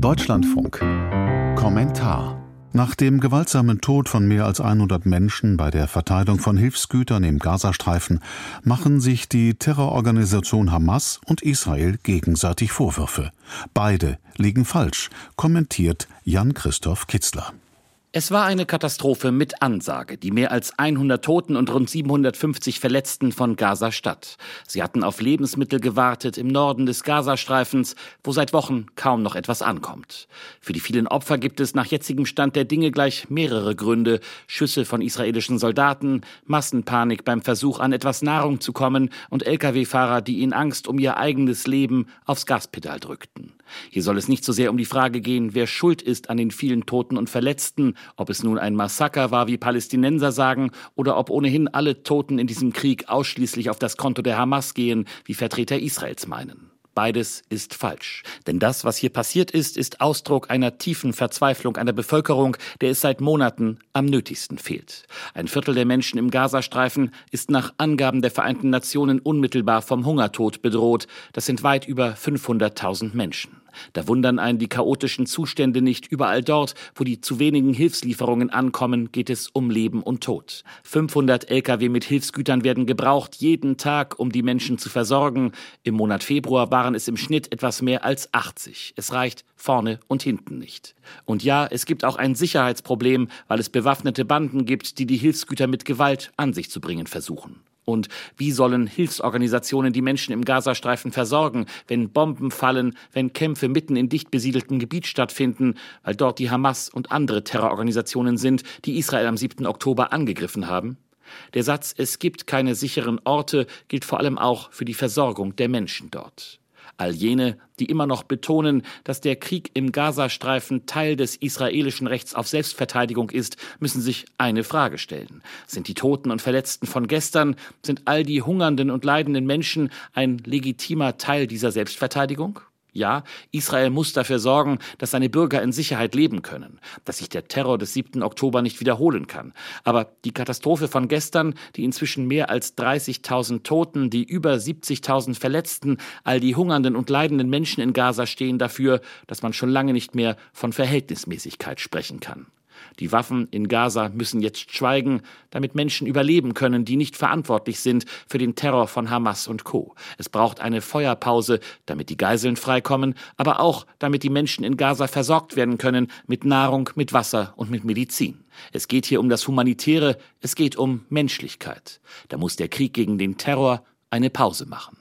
Deutschlandfunk. Kommentar. Nach dem gewaltsamen Tod von mehr als 100 Menschen bei der Verteilung von Hilfsgütern im Gazastreifen machen sich die Terrororganisation Hamas und Israel gegenseitig Vorwürfe. Beide liegen falsch, kommentiert Jan-Christoph Kitzler. Es war eine Katastrophe mit Ansage, die mehr als 100 Toten und rund 750 Verletzten von Gaza-Stadt. Sie hatten auf Lebensmittel gewartet im Norden des Gazastreifens, wo seit Wochen kaum noch etwas ankommt. Für die vielen Opfer gibt es nach jetzigem Stand der Dinge gleich mehrere Gründe. Schüsse von israelischen Soldaten, Massenpanik beim Versuch an etwas Nahrung zu kommen und Lkw-Fahrer, die in Angst um ihr eigenes Leben aufs Gaspedal drückten. Hier soll es nicht so sehr um die Frage gehen, wer schuld ist an den vielen Toten und Verletzten, ob es nun ein Massaker war, wie Palästinenser sagen, oder ob ohnehin alle Toten in diesem Krieg ausschließlich auf das Konto der Hamas gehen, wie Vertreter Israels meinen. Beides ist falsch. Denn das, was hier passiert ist, ist Ausdruck einer tiefen Verzweiflung einer Bevölkerung, der es seit Monaten am nötigsten fehlt. Ein Viertel der Menschen im Gazastreifen ist nach Angaben der Vereinten Nationen unmittelbar vom Hungertod bedroht. Das sind weit über 500.000 Menschen. Da wundern einen die chaotischen Zustände nicht. Überall dort, wo die zu wenigen Hilfslieferungen ankommen, geht es um Leben und Tod. 500 Lkw mit Hilfsgütern werden gebraucht, jeden Tag, um die Menschen zu versorgen. Im Monat Februar waren es im Schnitt etwas mehr als 80. Es reicht vorne und hinten nicht. Und ja, es gibt auch ein Sicherheitsproblem, weil es bewaffnete Banden gibt, die die Hilfsgüter mit Gewalt an sich zu bringen versuchen. Und wie sollen Hilfsorganisationen die Menschen im Gazastreifen versorgen, wenn Bomben fallen, wenn Kämpfe mitten in dicht besiedeltem Gebiet stattfinden, weil dort die Hamas und andere Terrororganisationen sind, die Israel am 7. Oktober angegriffen haben? Der Satz Es gibt keine sicheren Orte gilt vor allem auch für die Versorgung der Menschen dort. All jene, die immer noch betonen, dass der Krieg im Gazastreifen Teil des israelischen Rechts auf Selbstverteidigung ist, müssen sich eine Frage stellen. Sind die Toten und Verletzten von gestern, sind all die hungernden und leidenden Menschen ein legitimer Teil dieser Selbstverteidigung? Ja, Israel muss dafür sorgen, dass seine Bürger in Sicherheit leben können, dass sich der Terror des 7. Oktober nicht wiederholen kann. Aber die Katastrophe von gestern, die inzwischen mehr als 30.000 Toten, die über 70.000 Verletzten, all die hungernden und leidenden Menschen in Gaza stehen dafür, dass man schon lange nicht mehr von Verhältnismäßigkeit sprechen kann. Die Waffen in Gaza müssen jetzt schweigen, damit Menschen überleben können, die nicht verantwortlich sind für den Terror von Hamas und Co. Es braucht eine Feuerpause, damit die Geiseln freikommen, aber auch damit die Menschen in Gaza versorgt werden können mit Nahrung, mit Wasser und mit Medizin. Es geht hier um das Humanitäre, es geht um Menschlichkeit. Da muss der Krieg gegen den Terror eine Pause machen.